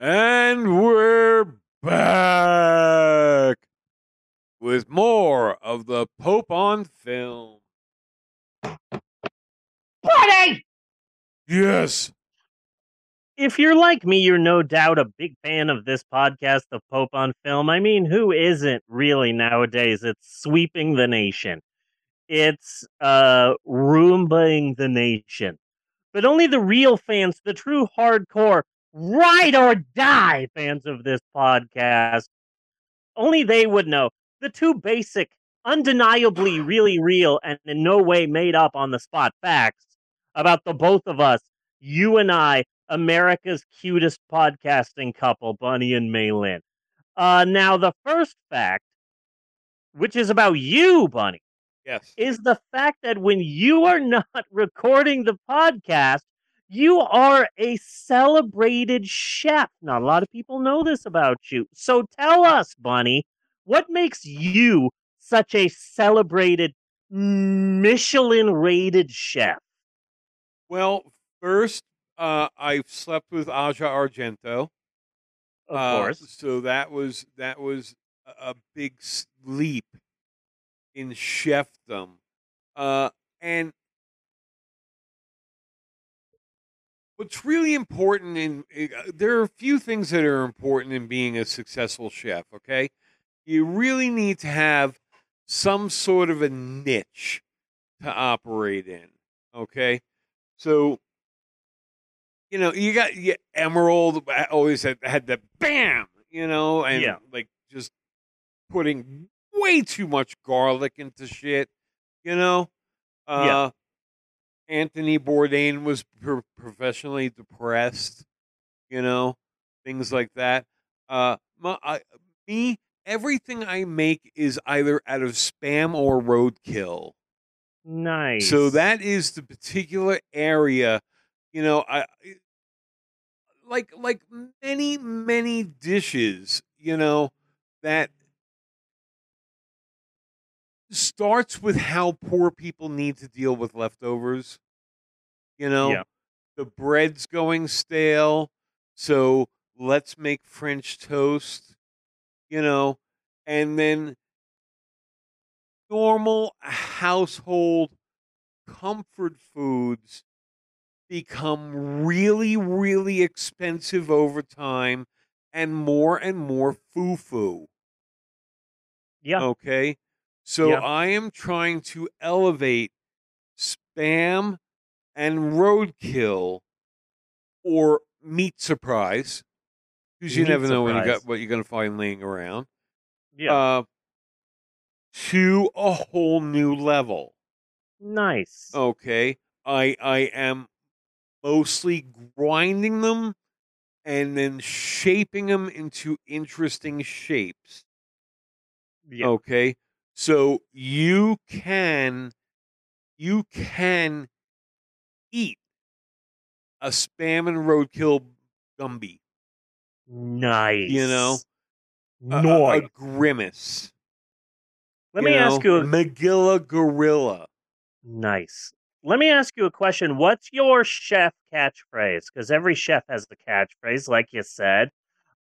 And we're back with more of the Pope on film. Buddy! Yes. If you're like me, you're no doubt a big fan of this podcast, The Pope on Film. I mean, who isn't really nowadays? It's sweeping the nation. It's uh Roombaing the nation. But only the real fans, the true hardcore, ride or die fans of this podcast, only they would know the two basic, undeniably really real, and in no way made up on the spot facts about the both of us, you and I, America's cutest podcasting couple, Bunny and Maylin. Uh, now, the first fact, which is about you, Bunny, Yes. is the fact that when you are not recording the podcast, you are a celebrated chef. Not a lot of people know this about you. So tell us, Bunny, what makes you such a celebrated Michelin rated chef? Well, first, uh, I slept with Asia Argento. Of Uh, course. So that was that was a a big leap in chefdom, uh, and what's really important in uh, there are a few things that are important in being a successful chef. Okay, you really need to have some sort of a niche to operate in. Okay, so you know, you got yeah, Emeril uh, always had, had the bam, you know, and Yeah. like just putting way too much garlic into shit, you know. Uh, Yeah. Anthony Bourdain was pro- professionally depressed, you know, things like that. Uh, my, I, me, everything I make is either out of spam or roadkill. Nice. So that is the particular area, you know, I I- like like many many dishes, you know, that starts with how poor people need to deal with leftovers. You know, Yeah. the bread's going stale, so let's make French toast, you know, and then normal household comfort foods become really, really expensive over time and more and more foo foo. Yeah. Okay. So Yeah. I am trying to elevate spam and roadkill or meat surprise because you Meat never know when you got what you're going to find laying around yeah. uh, to a whole new level. nice. Okay, I I am mostly grinding them and then shaping them into interesting shapes. yeah. Okay, so you can you can eat a spam and roadkill gumby. Nice. You know, a- a- a, grimace. Let me ask you a Magilla Gorilla. Nice. Let me ask you a question. What's your chef catchphrase? Because every chef has the catchphrase, like you said.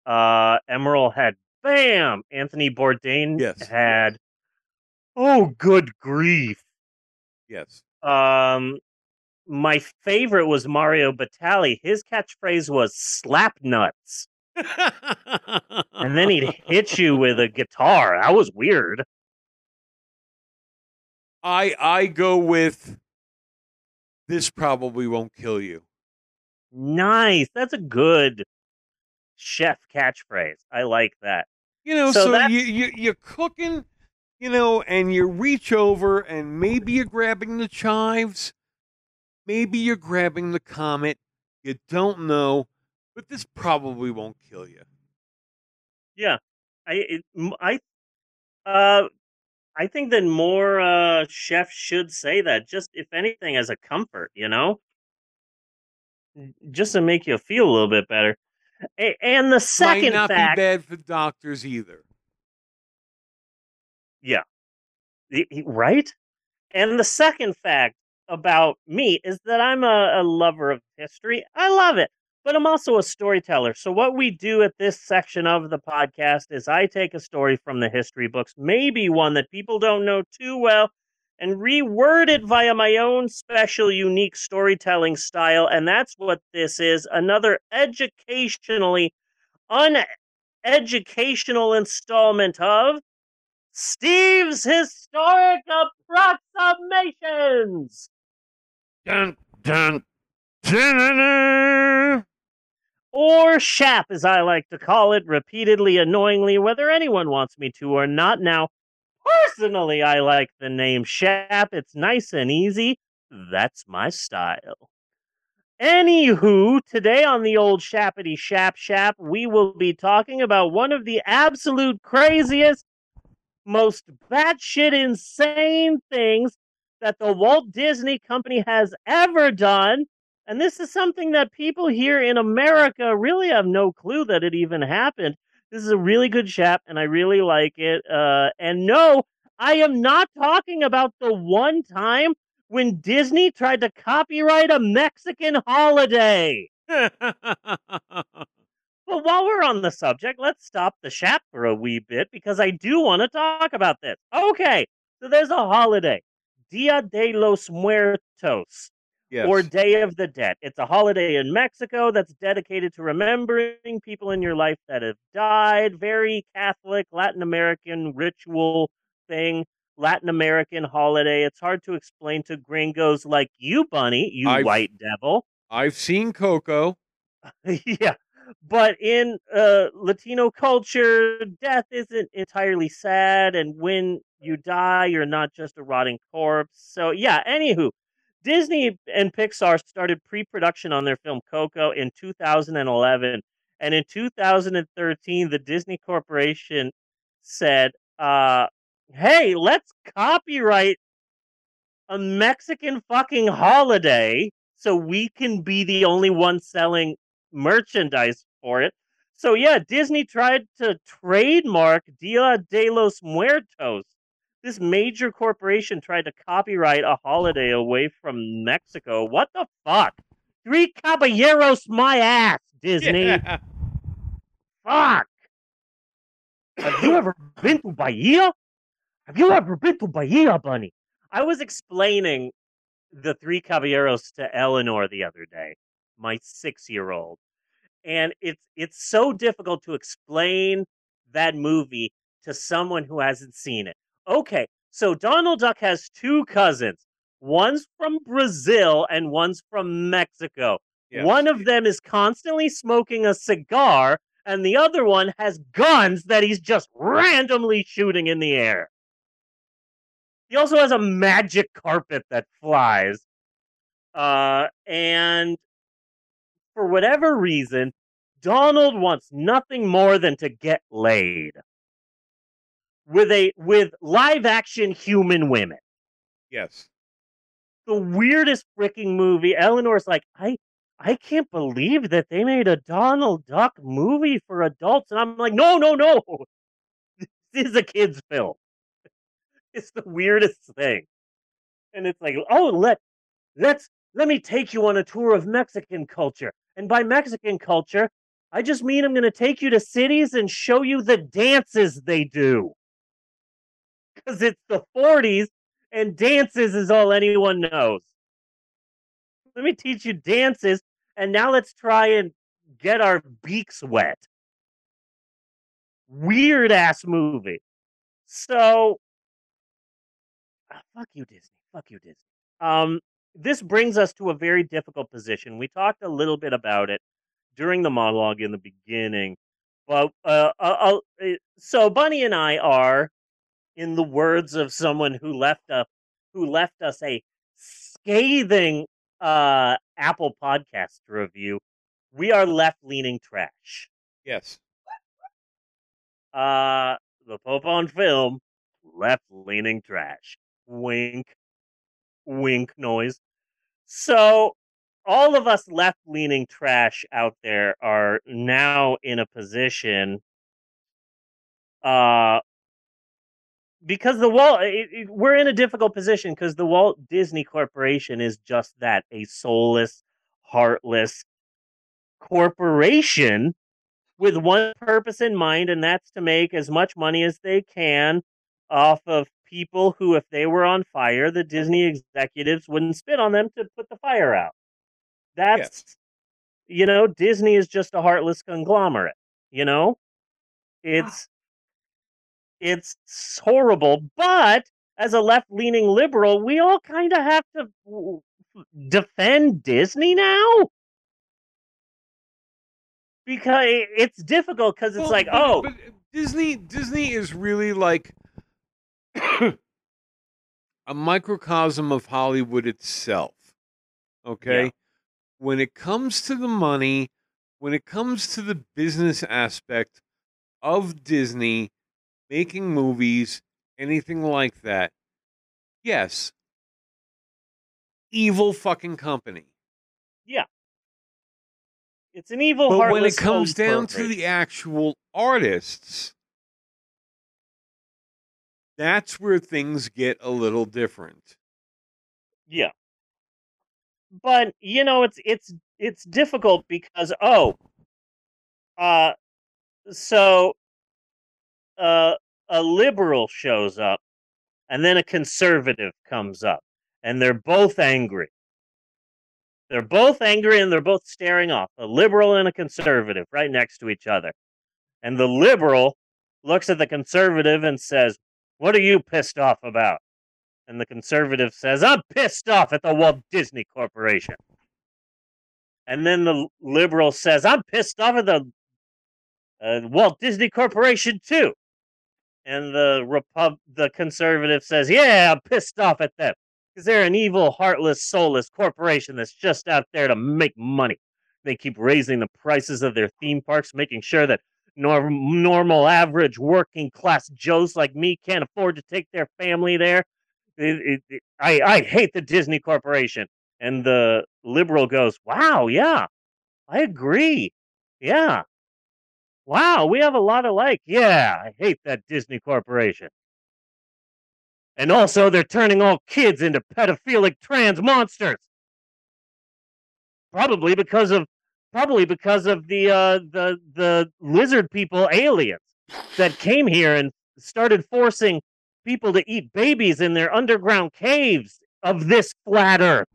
Uh, Emeril had bam. Anthony Bourdain Yes. had oh, good grief. Yes. Um, my favorite was Mario Batali. His catchphrase was slap nuts, and then he'd hit you with a guitar. That was weird. I I go with this probably won't kill you. Nice. That's a good chef catchphrase. I like that. You know, So so, you, you you're cooking, you know, and you reach over and maybe you're grabbing the chives, maybe you're grabbing the comet. You don't know, but this probably won't kill you. Yeah, I it, I uh I think that more uh chefs should say that. Just if anything, as a comfort, you know, just to make you feel a little bit better. And the Might second not fact, be bad for doctors either. y- y- right? And the second fact about me is that I'm a, a lover of history. I love it, but I'm also a storyteller. So, what we do at this section of the podcast is I take a story from the history books, maybe one that people don't know too well, and reword it via my own special, unique storytelling style. And that's what this is another educationally uneducational installment of Steve's Historic Approximations. Dun, dun, dun, or SHAP, as I like to call it, repeatedly, annoyingly, whether anyone wants me to or not. Now, personally, I like the name SHAP. It's nice and easy. That's my style. Anywho, today on the old Shappity Shap Shap, we will be talking about one of the absolute craziest, most batshit insane things that the Walt Disney Company has ever done and this is something that people here in America really have no clue that it even happened. This is a really good shap, and I really like it. Uh, and no, I am not talking about the one time when Disney tried to copyright a Mexican holiday. But while we're on the subject, let's stop the shap for a wee bit because I do want to talk about this. Okay, so there's a holiday, Dia de los Muertos yes. or Day of the Dead. It's a holiday in Mexico that's dedicated to remembering people in your life that have died. Very Catholic, Latin American ritual thing. Latin American holiday. It's hard to explain to gringos like you, Bunny, you I've- white devil. I've seen Coco. yeah. But in uh, Latino culture, death isn't entirely sad. And when you die, you're not just a rotting corpse. So, yeah, anywho, Disney and Pixar started pre production on their film Coco in 2011. And in 2013, the Disney Corporation said, uh, hey, let's copyright a Mexican fucking holiday so we can be the only one selling merchandise for it. So yeah, Disney tried to trademark Dia de los Muertos. This major corporation tried to copyright a holiday away from Mexico. What the fuck? Three caballeros my ass, Disney. Yeah. Fuck. Have you ever been to Bahia? Have you ever been to Bahia, Bunny? I was explaining the Three Caballeros to Eleanor the other day, my six-year-old, and it's it's so difficult to explain that movie to someone who hasn't seen it. Okay, so Donald Duck has two cousins. One's from Brazil and one's from Mexico. One of them is constantly smoking a cigar, and the other one has guns that he's just randomly shooting in the air. He also has a magic carpet that flies. Uh, and for whatever reason, Donald wants nothing more than to get laid with a with live action human women yes. the weirdest freaking movie. Eleanor's like, I I can't believe that they made a Donald Duck movie for adults. And I'm like, no, no, no. This is a kid's film. It's the weirdest thing. And it's like, oh, let let's let me take you on a tour of Mexican culture. And by Mexican culture, I just mean I'm gonna take you to cities and show you the dances they do. Because it's the 40s and dances is all anyone knows. Let me teach you dances, and now let's try and get our beaks wet. Weird ass movie. So, ah, fuck you, Disney. Fuck you, Disney. Um, this brings us to a very difficult position. We talked a little bit about it during the monologue in the beginning, but uh, uh, uh, so Bunny and I are, in the words of someone who left us who left us a scathing uh, Apple podcast review. We are left leaning trash. Yes. Uh, the Pope on film, left leaning trash. Wink. Wink noise. So, all of us left leaning trash out there are now in a position uh because the Walt, it, it- we're in a difficult position because the Walt Disney Corporation is just that a soulless, heartless corporation with one purpose in mind, and that's to make as much money as they can off of people who, if they were on fire, the Disney executives wouldn't spit on them to put the fire out. That's, Yes. you know, Disney is just a heartless conglomerate. You know, it's it's horrible. But as a left leaning liberal, we all kind of have to defend Disney now because it's difficult because it's Well, like, but- oh, but uh, Disney Disney is really like a microcosm of Hollywood itself. Okay? Yeah. When it comes to the money, when it comes to the business aspect of Disney making movies, anything like that, yes. Evil fucking company. Yeah. It's an evil. But when it comes down to the actual artists, that's where things get a little different. Yeah. But you know, it's it's it's difficult because oh uh so uh a liberal shows up and then a conservative comes up and they're both angry. They're both angry and they're both staring off. A liberal and a conservative right next to each other. And the liberal looks at the conservative and says, "What are you pissed off about?" And the conservative says, I'm pissed off at the Walt Disney Corporation. And then the liberal says, I'm pissed off at the uh, Walt Disney Corporation too. And the Repub- the conservative says, Yeah, I'm pissed off at them because they're an evil, heartless, soulless corporation that's just out there to make money. They keep raising the prices of their theme parks, making sure that norm- normal, average, working class Joes like me can't afford to take their family there it, it, it- I, I hate the Disney Corporation. And the liberal goes, Wow, yeah, I agree. Yeah. Wow, we have a lot alike. Yeah, I hate that Disney Corporation. And also, they're turning all kids into pedophilic trans monsters. Probably because of probably because of the uh, the the lizard people aliens that came here and started forcing people to eat babies in their underground caves of this flat earth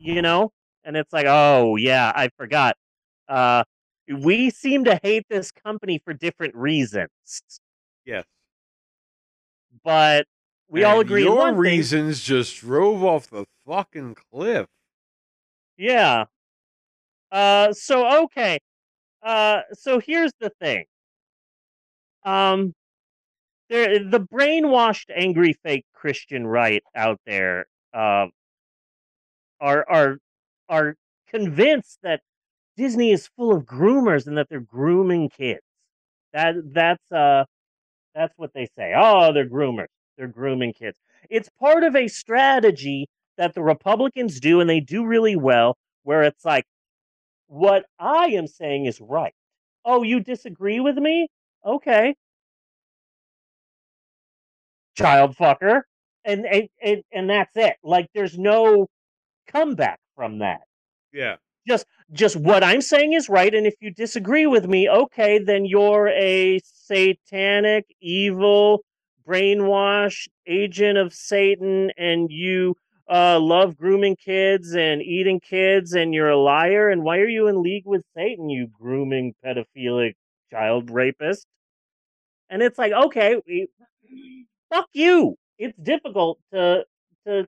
you know and it's like oh yeah i forgot uh we seem to hate this company for different reasons Yes. but we all agree Your one thing. reasons just drove off the fucking cliff. Yeah. Uh so okay. Uh so here's the thing. Um there the brainwashed angry fake Christian right out there uh are are are convinced that Disney is full of groomers and that they're grooming kids. That that's uh that's what they say. Oh, they're groomers. They're grooming kids. It's part of a strategy that the Republicans do and they do really well where it's like what I am saying is right. Oh, you disagree with me? Okay. Child fucker. And and and, and that's it. Like there's no comeback from that Yeah. just just what I'm saying is right. And if you disagree with me, okay, then you're a satanic, evil, brainwashed agent of Satan, and you uh, love grooming kids and eating kids, and you're a liar. And why are you in league with Satan, you grooming, pedophilic, child rapist? And it's like, okay, we, fuck you. It's difficult to to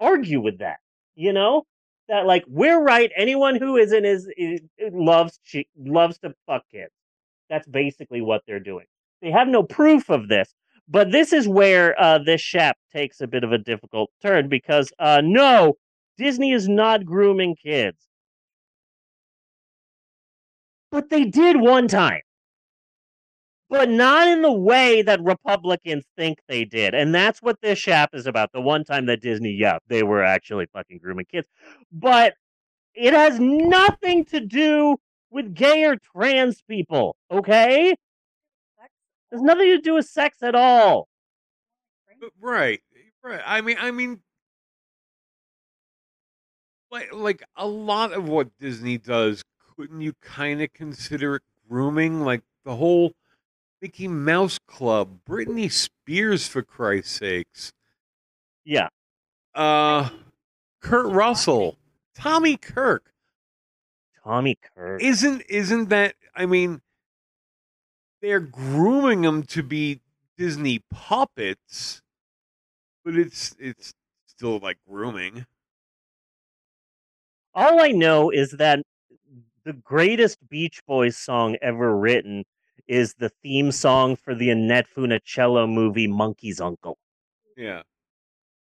argue with that, you know that like we're right. Anyone who isn't is, is loves she loves to fuck kids. That's basically what they're doing. They have no proof of this, but this is where uh, this shap takes a bit of a difficult turn because uh, no, Disney is not grooming kids, but they did one time. But not in the way that Republicans think they did. And that's what this shap is about. The one time that Disney, yeah, they were actually fucking grooming kids but it has nothing to do with gay or trans people, okay? There's nothing to do with sex at all. But right. Right. I mean I mean like like a lot of what Disney does couldn't you kind of consider it grooming? Like the whole Mickey Mouse Club, Britney Spears, for Christ's sakes. Yeah. Uh, Kurt Russell, Tommy Kirk. Tommy Kirk. Isn't isn't that? I mean, they're grooming them to be Disney puppets, but it's it's still like grooming. All I know is that the greatest Beach Boys song ever written is the theme song for the Annette Funicello movie Monkey's Uncle. Yeah.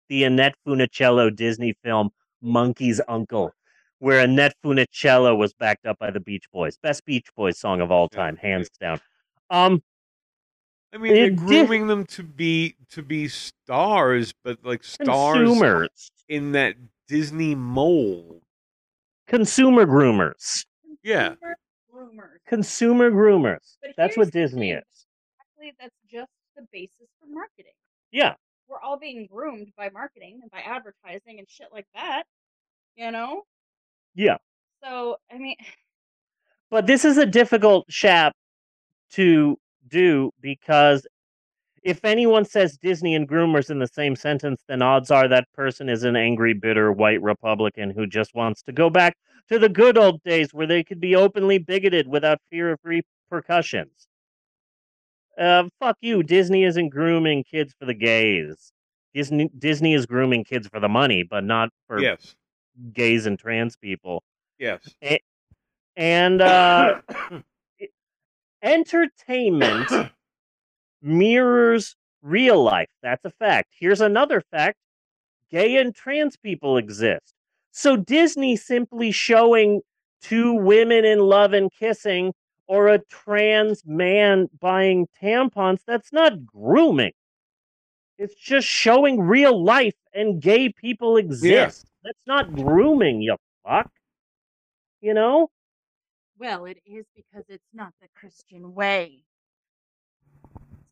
The Annette Funicello Disney film Monkey's Uncle, where Annette Funicello was backed up by the Beach Boys. Best Beach Boys song of all time, yeah. hands down. Um, I mean, they're It did- grooming them to be to be stars, but like stars consumers, in that Disney mold. consumer groomers, Yeah. Consumer Groomers. consumer groomers. But That's what Disney thing. is. Actually, that's just the basis for marketing. Yeah, We're all being groomed by marketing and by advertising and shit like that. You know? yeah. So, I mean, But this is a difficult shap to do because if anyone says Disney and groomers in the same sentence, then odds are that person is an angry, bitter white Republican who just wants to go back to the good old days where they could be openly bigoted without fear of repercussions. Uh, fuck you. Disney isn't grooming kids for the gays. Disney Disney is grooming kids for the money, but not for Yes. gays and trans people. Yes. And uh, entertainment mirrors real life. That's a fact. Here's another fact gay and trans people exist. So Disney simply showing two women in love and kissing or a trans man buying tampons, that's not grooming. It's just showing real life and gay people exist. That's not grooming, you fuck. You know? Well, it is because it's not the Christian way.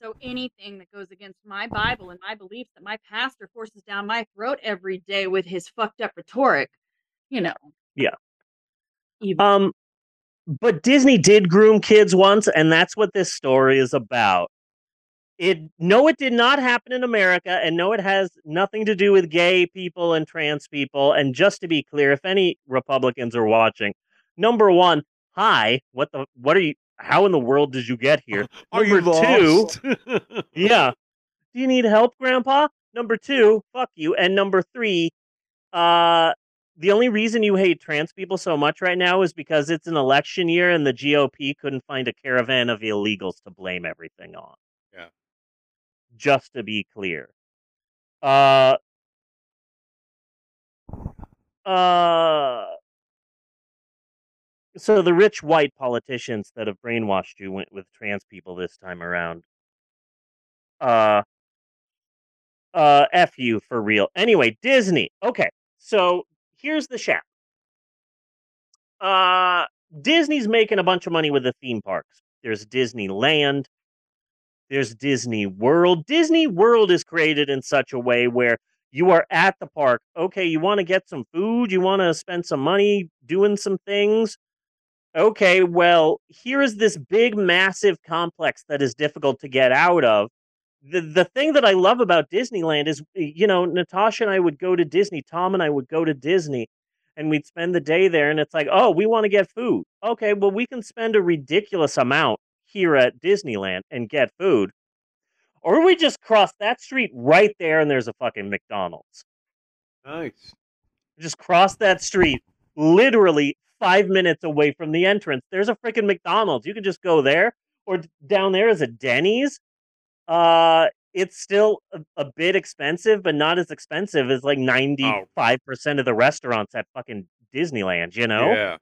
So anything that goes against my Bible and my beliefs that my pastor forces down my throat every day with his fucked up rhetoric, you know. Yeah. Evil. Um, but Disney did groom kids once, and that's what this story is about. It no, it did not happen in America, and no, it has nothing to do with gay people and trans people. And just to be clear, if any Republicans are watching, number one, hi, what the, what are you? How in the world did you get here? Are you two- lost? yeah. Do you need help, Grandpa? Number two, fuck you. And number three, uh, the only reason you hate trans people so much right now is because it's an election year and the GOP couldn't find a caravan of illegals to blame everything on. Yeah. Just to be clear. Uh, uh, so the rich white politicians that have brainwashed you went with trans people this time around. Uh, uh, F you for real. Anyway, Disney. Okay, so here's the shaft. Uh, Disney's making a bunch of money with the theme parks. There's Disneyland. There's Disney World. Disney World is created in such a way where you are at the park. Okay, you want to get some food, you want to spend some money doing some things. Okay, well, here is this big, massive complex that is difficult to get out of. The, the thing that I love about Disneyland is, you know, Natasha and I would go to Disney, Tom and I would go to Disney, and we'd spend the day there. And it's like, oh, we want to get food. Okay, well, we can spend a ridiculous amount here at Disneyland and get food. Or we just cross that street right there and there's a fucking McDonald's. nice. Just cross that street, literally five minutes away from the entrance. There's a freaking McDonald's. You can just go there. Or down there is a Denny's. Uh, it's still a, a bit expensive, but not as expensive as like 95% of the restaurants at fucking Disneyland, you know? Yeah.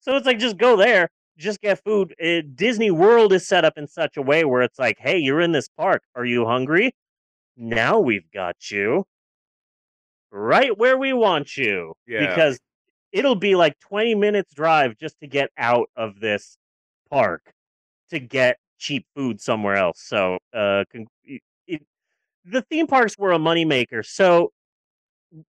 So it's like just go there, just get food. Uh, Disney World is set up in such a way where it's like, hey, you're in this park. Are you hungry? Now we've got you right where we want you. Yeah. Because it'll be like 20 minutes drive just to get out of this park to get cheap food somewhere else. So uh, it, it, the theme parks were a moneymaker. So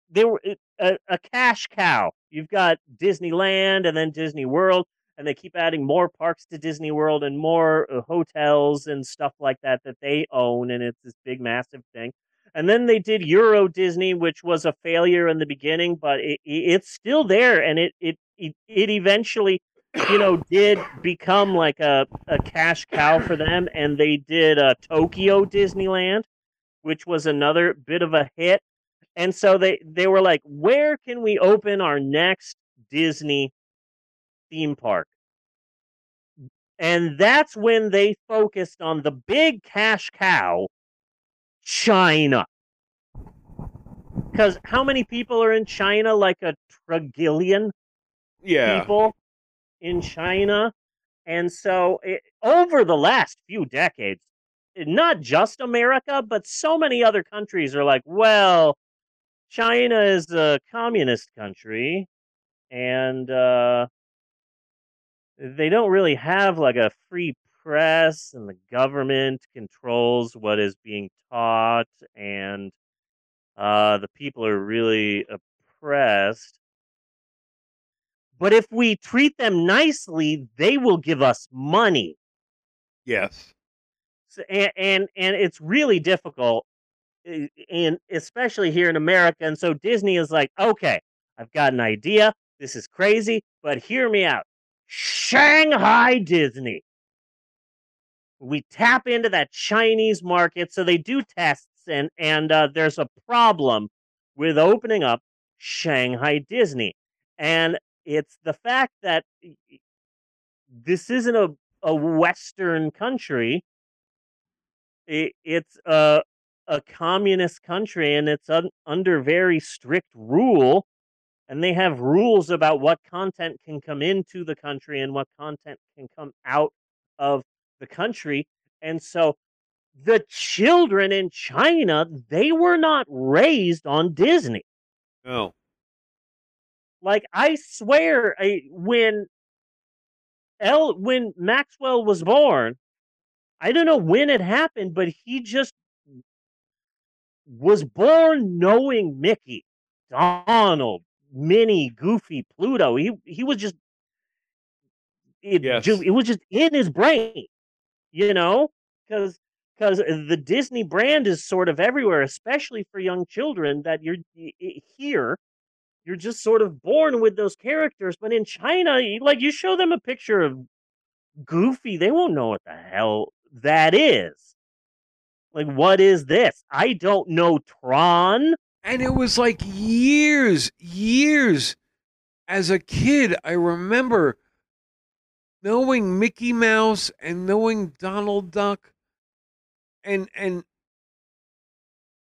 they were a, a cash cow. You've got Disneyland and then Disney World, and they keep adding more parks to Disney World and more uh, hotels and stuff like that that they own, and it's this big, massive thing. And then they did Euro Disney, which was a failure in the beginning, but it, it's still there, and it it it, it eventually, you know, did become like a, a cash cow for them, and they did a Tokyo Disneyland, which was another bit of a hit. And so they they were like, where can we open our next Disney theme park? And that's when they focused on the big cash cow, China. Because how many people are in China? Like a trillion Yeah. people in China. And so, it, over the last few decades, not just America, but so many other countries are like, well, China is a communist country, and uh, they don't really have like a free press, and the government controls what is being taught, and uh, the people are really oppressed. But if we treat them nicely, they will give us money. Yes. So, and, and and it's really difficult, eh, and especially here in America. And so Disney is like, okay, I've got an idea. This is crazy, but hear me out. Shanghai Disney. We tap into that Chinese market, so they do tests, and and uh, there's a problem with opening up Shanghai Disney, and it's the fact that this isn't a a Western country. It, it's a a communist country and it's un, under very strict rule and they have rules about what content can come into the country and what content can come out of the country and so the children in China they were not raised on Disney No. like I swear I, when El when Maxwell was born I don't know when it happened, but he just was born knowing Mickey, Donald, Minnie, Goofy, Pluto. He he was just it, Yes. it was just in his brain, you know, because because the Disney brand is sort of everywhere, especially for young children. That you're here, you're just sort of born with those characters. But in China, like you show them a picture of Goofy, they won't know what the hell that is. Like, what is this? I don't know Tron. And it was like years, years as a kid. I remember knowing Mickey Mouse and knowing Donald Duck and and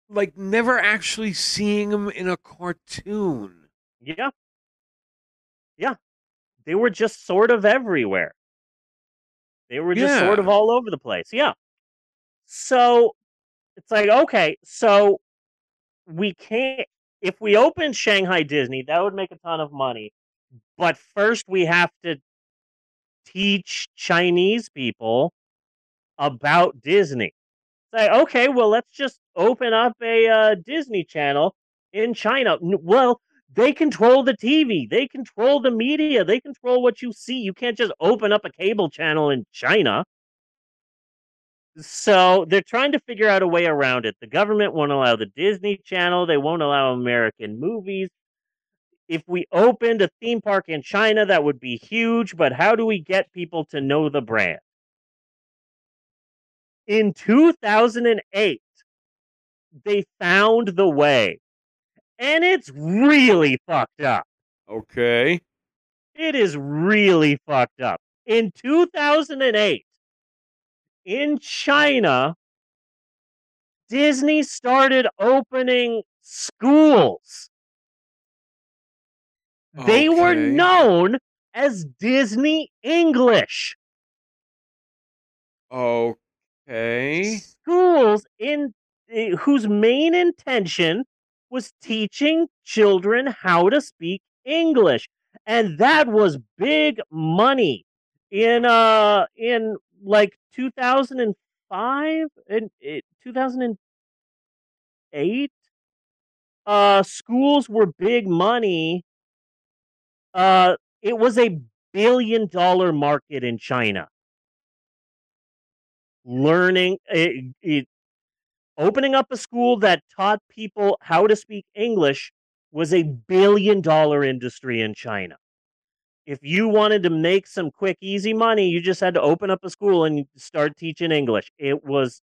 like never actually seeing them in a cartoon. Yeah. Yeah. They were just sort of everywhere. They were just sort of all over the place. Yeah. So it's like, okay, so we can't, if we open Shanghai Disney, that would make a ton of money. But first, we have to teach Chinese people about Disney. Say, okay, well, let's just open up a uh, Disney channel in China. Well, they control the TV, they control the media, they control what you see. You can't just open up a cable channel in China. So they're trying to figure out a way around it. The government won't allow the Disney Channel, they won't allow American movies. If we opened a theme park in China, that would be huge, but how do we get people to know the brand? In 2008, they found the way. And it's really fucked up. Okay. It is really fucked up. In 2008, in China, Disney started opening schools. They were known as Disney English. Okay. Schools in eh, whose main intention was teaching children how to speak English. And that was big money in uh in like 2005 and eh, 2008 uh, schools were big money. Uh, it was a billion dollar market in China. Learning it, it, opening up a school that taught people how to speak English was a billion dollar industry in China. If you wanted to make some quick, easy money, you just had to open up a school and start teaching English. It was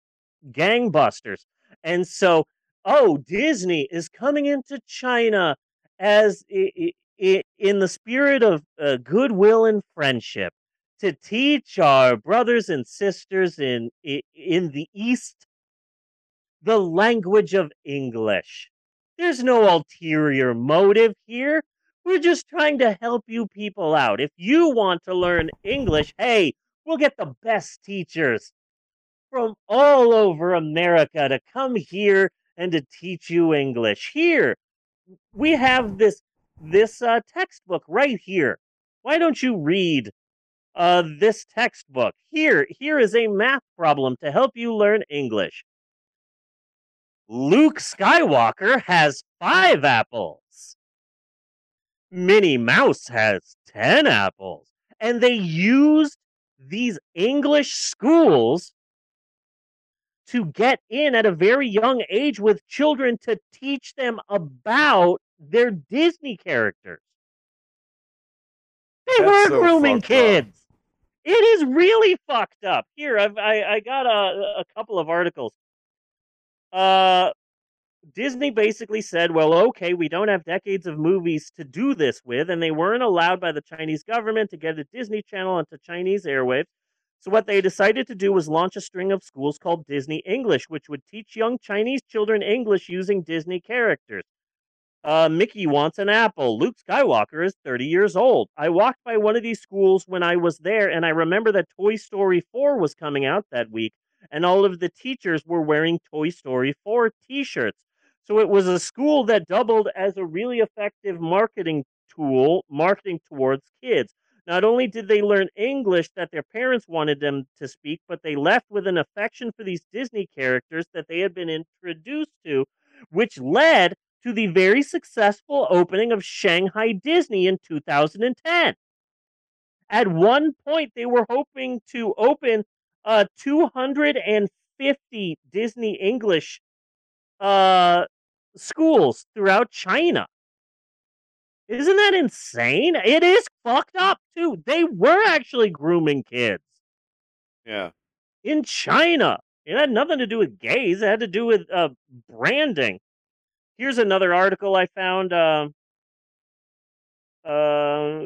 gangbusters. And so, oh, Disney is coming into China as in the spirit of uh, goodwill and friendship to teach our brothers and sisters in in the East the language of English. There's no ulterior motive here. We're just trying to help you people out. If you want to learn English, hey, we'll get the best teachers from all over America to come here and to teach you English. Here, we have this this uh, textbook right here. Why don't you read uh, this textbook? Here, here is a math problem to help you learn English. Luke Skywalker has five apples. Minnie Mouse has 10 apples. And they used these English schools to get in at a very young age with children to teach them about their Disney characters. They were so grooming kids. Up. It is really fucked up. Here, I've, I, I got a, a couple of articles. Uh, Disney basically said, well, okay, we don't have decades of movies to do this with, and they weren't allowed by the Chinese government to get a Disney Channel onto Chinese airwaves. So, what they decided to do was launch a string of schools called Disney English, which would teach young Chinese children English using Disney characters. Uh, Mickey wants an apple. Luke Skywalker is 30 years old. I walked by one of these schools when I was there, and I remember that Toy Story 4 was coming out that week, and all of the teachers were wearing Toy Story 4 t shirts. So it was a school that doubled as a really effective marketing tool, marketing towards kids. Not only did they learn English that their parents wanted them to speak, but they left with an affection for these Disney characters that they had been introduced to, which led to the very successful opening of Shanghai Disney in 2010. At one point, they were hoping to open uh, 250 Disney English uh, schools throughout China. Isn't that insane? It is fucked up too. They were actually grooming kids. Yeah. In China. It had nothing to do with gays. It had to do with uh, branding. Here's another article I found. Uh, uh,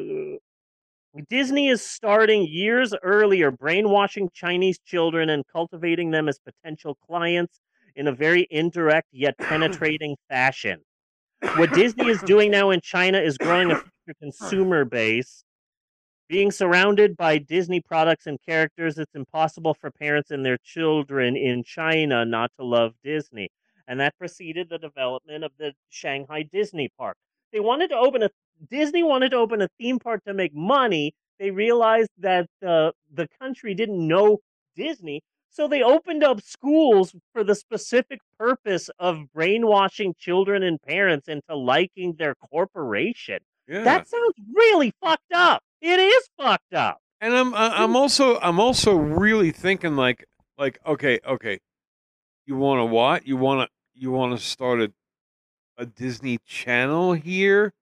Disney is starting years earlier brainwashing Chinese children and cultivating them as potential clients in a very indirect yet penetrating fashion what Disney is doing now in China is growing a consumer base. Being surrounded by Disney products and characters, it's impossible for parents and their children in China not to love Disney. And that preceded the development of the Shanghai Disney Park. They wanted to open a Disney wanted to open a theme park to make money. They realized that uh, the country didn't know Disney, so they opened up schools for the specific purpose of brainwashing children and parents into liking their corporation. Yeah. That sounds really fucked up. It is fucked up. And I'm I'm also I'm also really thinking like like okay okay, you want to what? You want to you want to start a a Disney Channel here?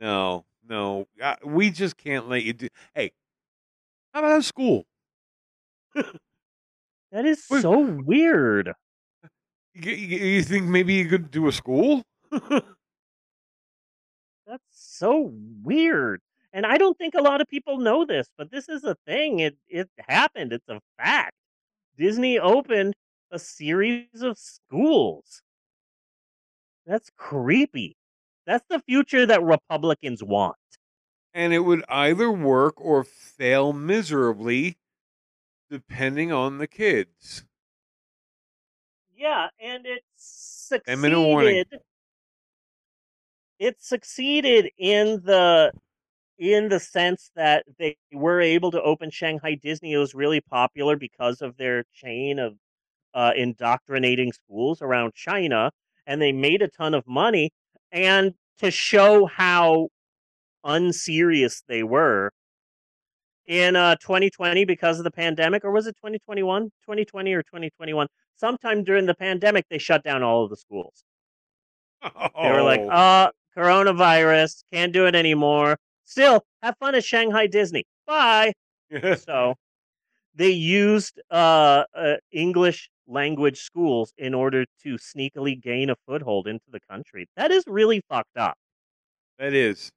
No, no, uh, we just can't let you do. Hey, how about a school? That is Wait, so weird. You, you think maybe you could do a school? That's so weird. And I don't think a lot of people know this, but this is a thing. It it happened. It's a fact. Disney opened a series of schools. That's creepy. That's the future that Republicans want. And it would either work or fail miserably depending on the kids. Yeah, and it succeeded. It succeeded in the in the sense that they were able to open Shanghai Disney. It was really popular because of their chain of uh, indoctrinating schools around China. and they made a ton of money. And to show how unserious they were in uh, 2020 because of the pandemic, or was it 2021? 2020 or 2021? Sometime during the pandemic, they shut down all of the schools. Oh. They were like, Oh. uh, coronavirus, can't do it anymore. Still, have fun at Shanghai Disney. Bye. So they used uh, uh, English language schools in order to sneakily gain a foothold into the country. That is really fucked up. That is.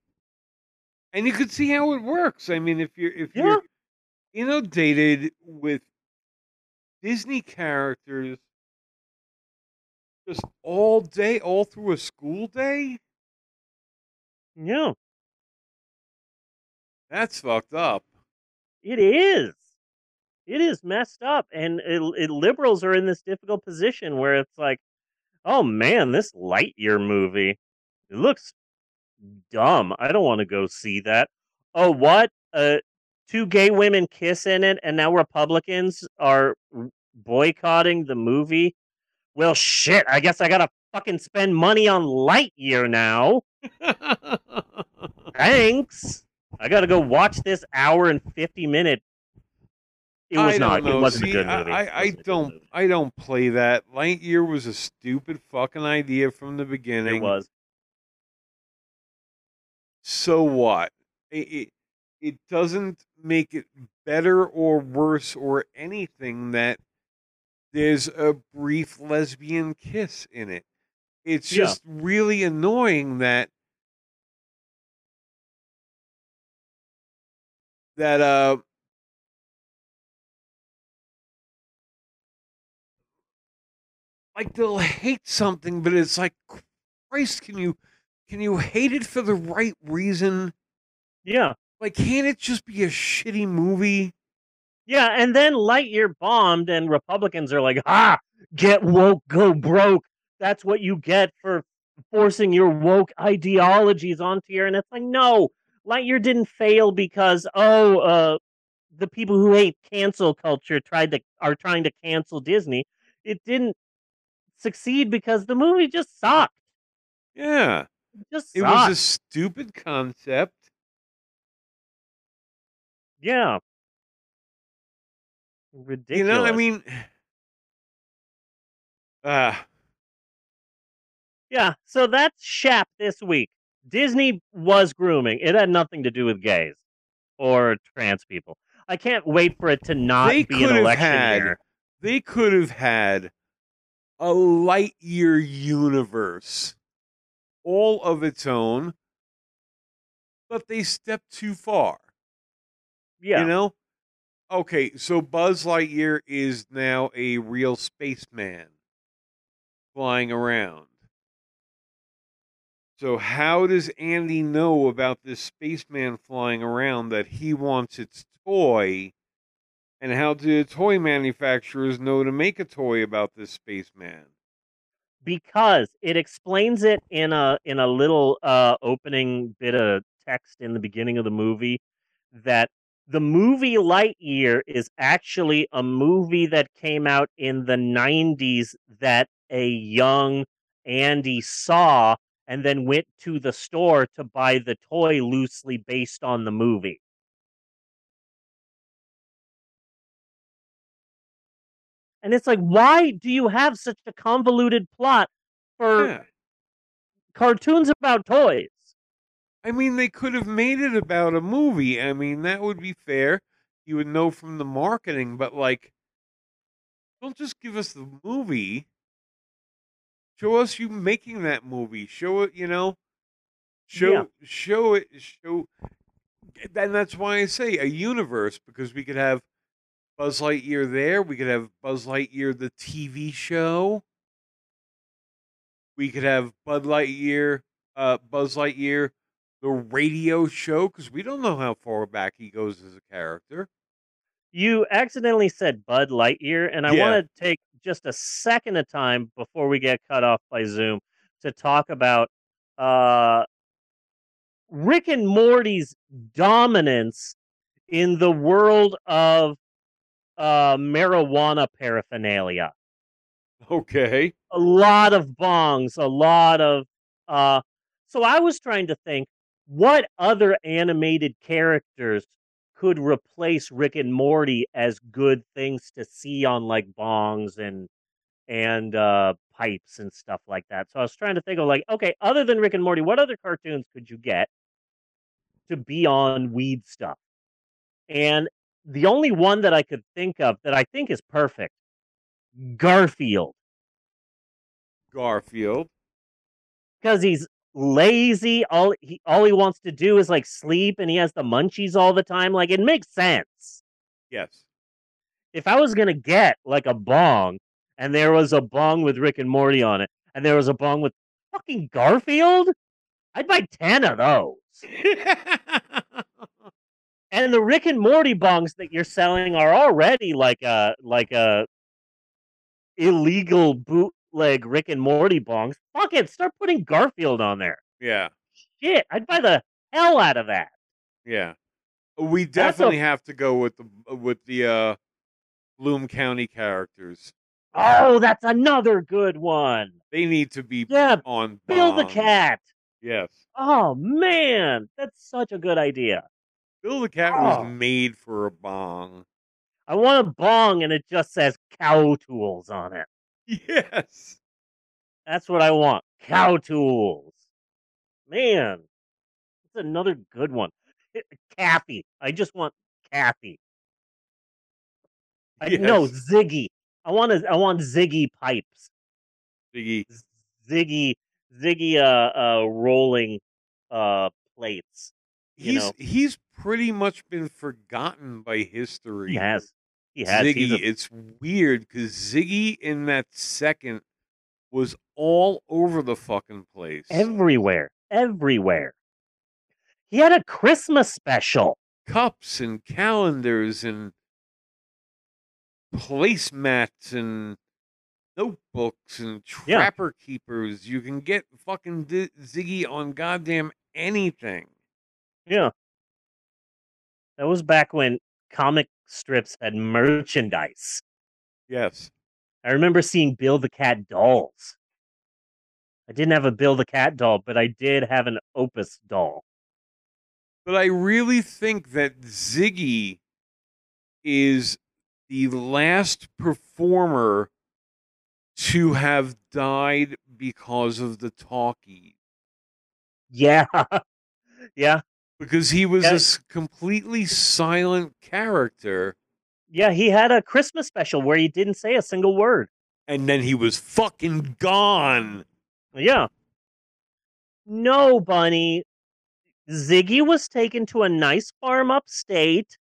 And you could see how it works. I mean, if you're if Yeah. you're inundated with Disney characters just all day, all through a school day, Yeah, that's fucked up. it is. It is messed up, and it, it, liberals are in this difficult position where it's like, oh man, this Lightyear movie, it looks dumb. I don't want to go see that. Oh, what? Uh, two gay women kiss in it, and now Republicans are boycotting the movie. Well, shit. I guess I gotta fucking spend money on Lightyear now. Thanks. I gotta go watch this hour and fifty minute. It was not. know. It wasn't See, a good movie. I, I, I wasn't a good don't movie. I don't play that. Lightyear was a stupid fucking idea from the beginning. It was. so what? It, it it doesn't make it better or worse or anything that there's a brief lesbian kiss in it. It's Yeah. just really annoying that that uh like they'll hate something but it's like Christ can you can you hate it for the right reason? Yeah. Like, can't it just be a shitty movie? Yeah, and then Lightyear bombed, and Republicans are like, ah, get woke, go broke. That's what you get for forcing your woke ideologies onto here. And it's like, no, Lightyear didn't fail because, oh, uh, the people who hate cancel culture tried to are trying to cancel Disney. It didn't succeed because the movie just sucked. Yeah, It just it sucked. was a stupid concept. yeah. Ridiculous. You know, I mean, ah, Yeah, so that's Shap this week. Disney was grooming. It had nothing to do with gays or trans people. I can't wait for it to not be an election had- year. they could have had a light year universe, all of its own, but they stepped too far. Yeah, You know? Okay, so Buzz Lightyear is now a real spaceman flying around. So how does Andy know about this spaceman flying around that he wants its toy? And how the toy manufacturers know to make a toy about this spaceman? because it explains it in a in a little uh opening bit of text in the beginning of the movie that the movie Lightyear is actually a movie that came out in the 90s that a young Andy saw and then went to the store to buy the toy loosely based on the movie. And it's like, why do you have such a convoluted plot for Yeah. cartoons about toys? I mean, they could have made it about a movie. I mean, that would be fair. You would know from the marketing, but like, don't just give us the movie. Show us you making that movie. Show it, you know. Show Yeah. show it. Show. And that's why I say a universe because we could have Buzz Lightyear there. We could have Buzz Lightyear the TV show. We could have Bud Lightyear, uh, Buzz Lightyear the radio show because we don't know how far back he goes as a character. You accidentally said Bud Lightyear, and I Yeah. want to take just a second of time before we get cut off by Zoom to talk about uh, Rick and Morty's dominance in the world of uh, marijuana paraphernalia. Okay. a lot of bongs, a lot of uh so I was trying to think what other animated characters could replace Rick and Morty as good things to see on like bongs and and uh pipes and stuff like that. So I was trying to think of like, okay, other than Rick and Morty, what other cartoons could you get to be on weed stuff? And the only one that I could think of that I think is perfect, Garfield Garfield. because he's lazy. All he all he wants to do is like sleep, and he has the munchies all the time. Like it makes sense. Yes. If I was gonna get like a bong, and there was a bong with Rick and Morty on it, and there was a bong with fucking Garfield, I'd buy ten of those. And the Rick and Morty bongs that you're selling are already like a like a illegal bootleg Rick and Morty bongs. Fuck it, start putting Garfield on there. yeah. Shit, I'd buy the hell out of that. Yeah. We That's a- definitely have to go with the with the uh Bloom County characters. Oh, that's another good one. They need to be Yeah, on Bill the. Cat. Yes. Oh man, that's such a good idea. Bill the Cat Oh. was made for a bong. I want a bong and it just says cow tools on it. Yes. That's what I want. Cow tools. Man, that's another good one. Cathy. I just want Cathy. I, No, Ziggy. I want a, I want Ziggy pipes. Ziggy. Ziggy Ziggy uh uh rolling uh plates. He's know. he's pretty much been forgotten by history. He has. He has. Ziggy, a- it's weird because Ziggy in that second was all over the fucking place. everywhere. Everywhere. He had a Christmas special. Cups and calendars and placemats and notebooks and Yeah. trapper keepers. You can get fucking Ziggy on goddamn anything. Yeah. That was back when comic strips had merchandise. Yes. I remember seeing Bill the Cat dolls. I didn't have a Bill the Cat doll, but I did have an Opus doll. But I really think that Ziggy is the last performer to have died because of the talkie. Yeah. yeah. Because he was Yeah. a s- completely silent character Yeah, he had a Christmas special where he didn't say a single word. and then he was fucking gone. Yeah. No, Bunny. Ziggy was taken to a nice farm upstate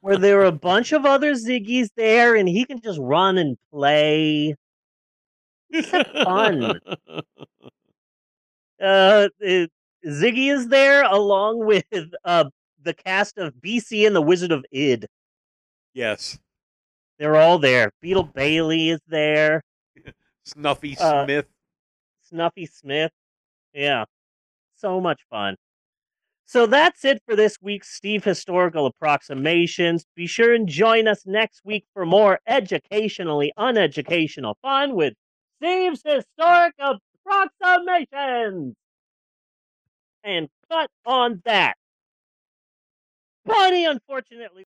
where there were a bunch of other Ziggies there and he can just run and play. fun. Uh, uh, Ziggy is there along with uh, the cast of BC and the Wizard of Id. yes. They're all there. Beetle Bailey is there. Snuffy Uh, Smith. Snuffy Smith. Yeah. So much fun. So that's it for this week's Steve Historical Approximations. Be sure and join us next week for more educationally uneducational fun with Steve's Historic Approximations. And cut on that. Bunny, unfortunately.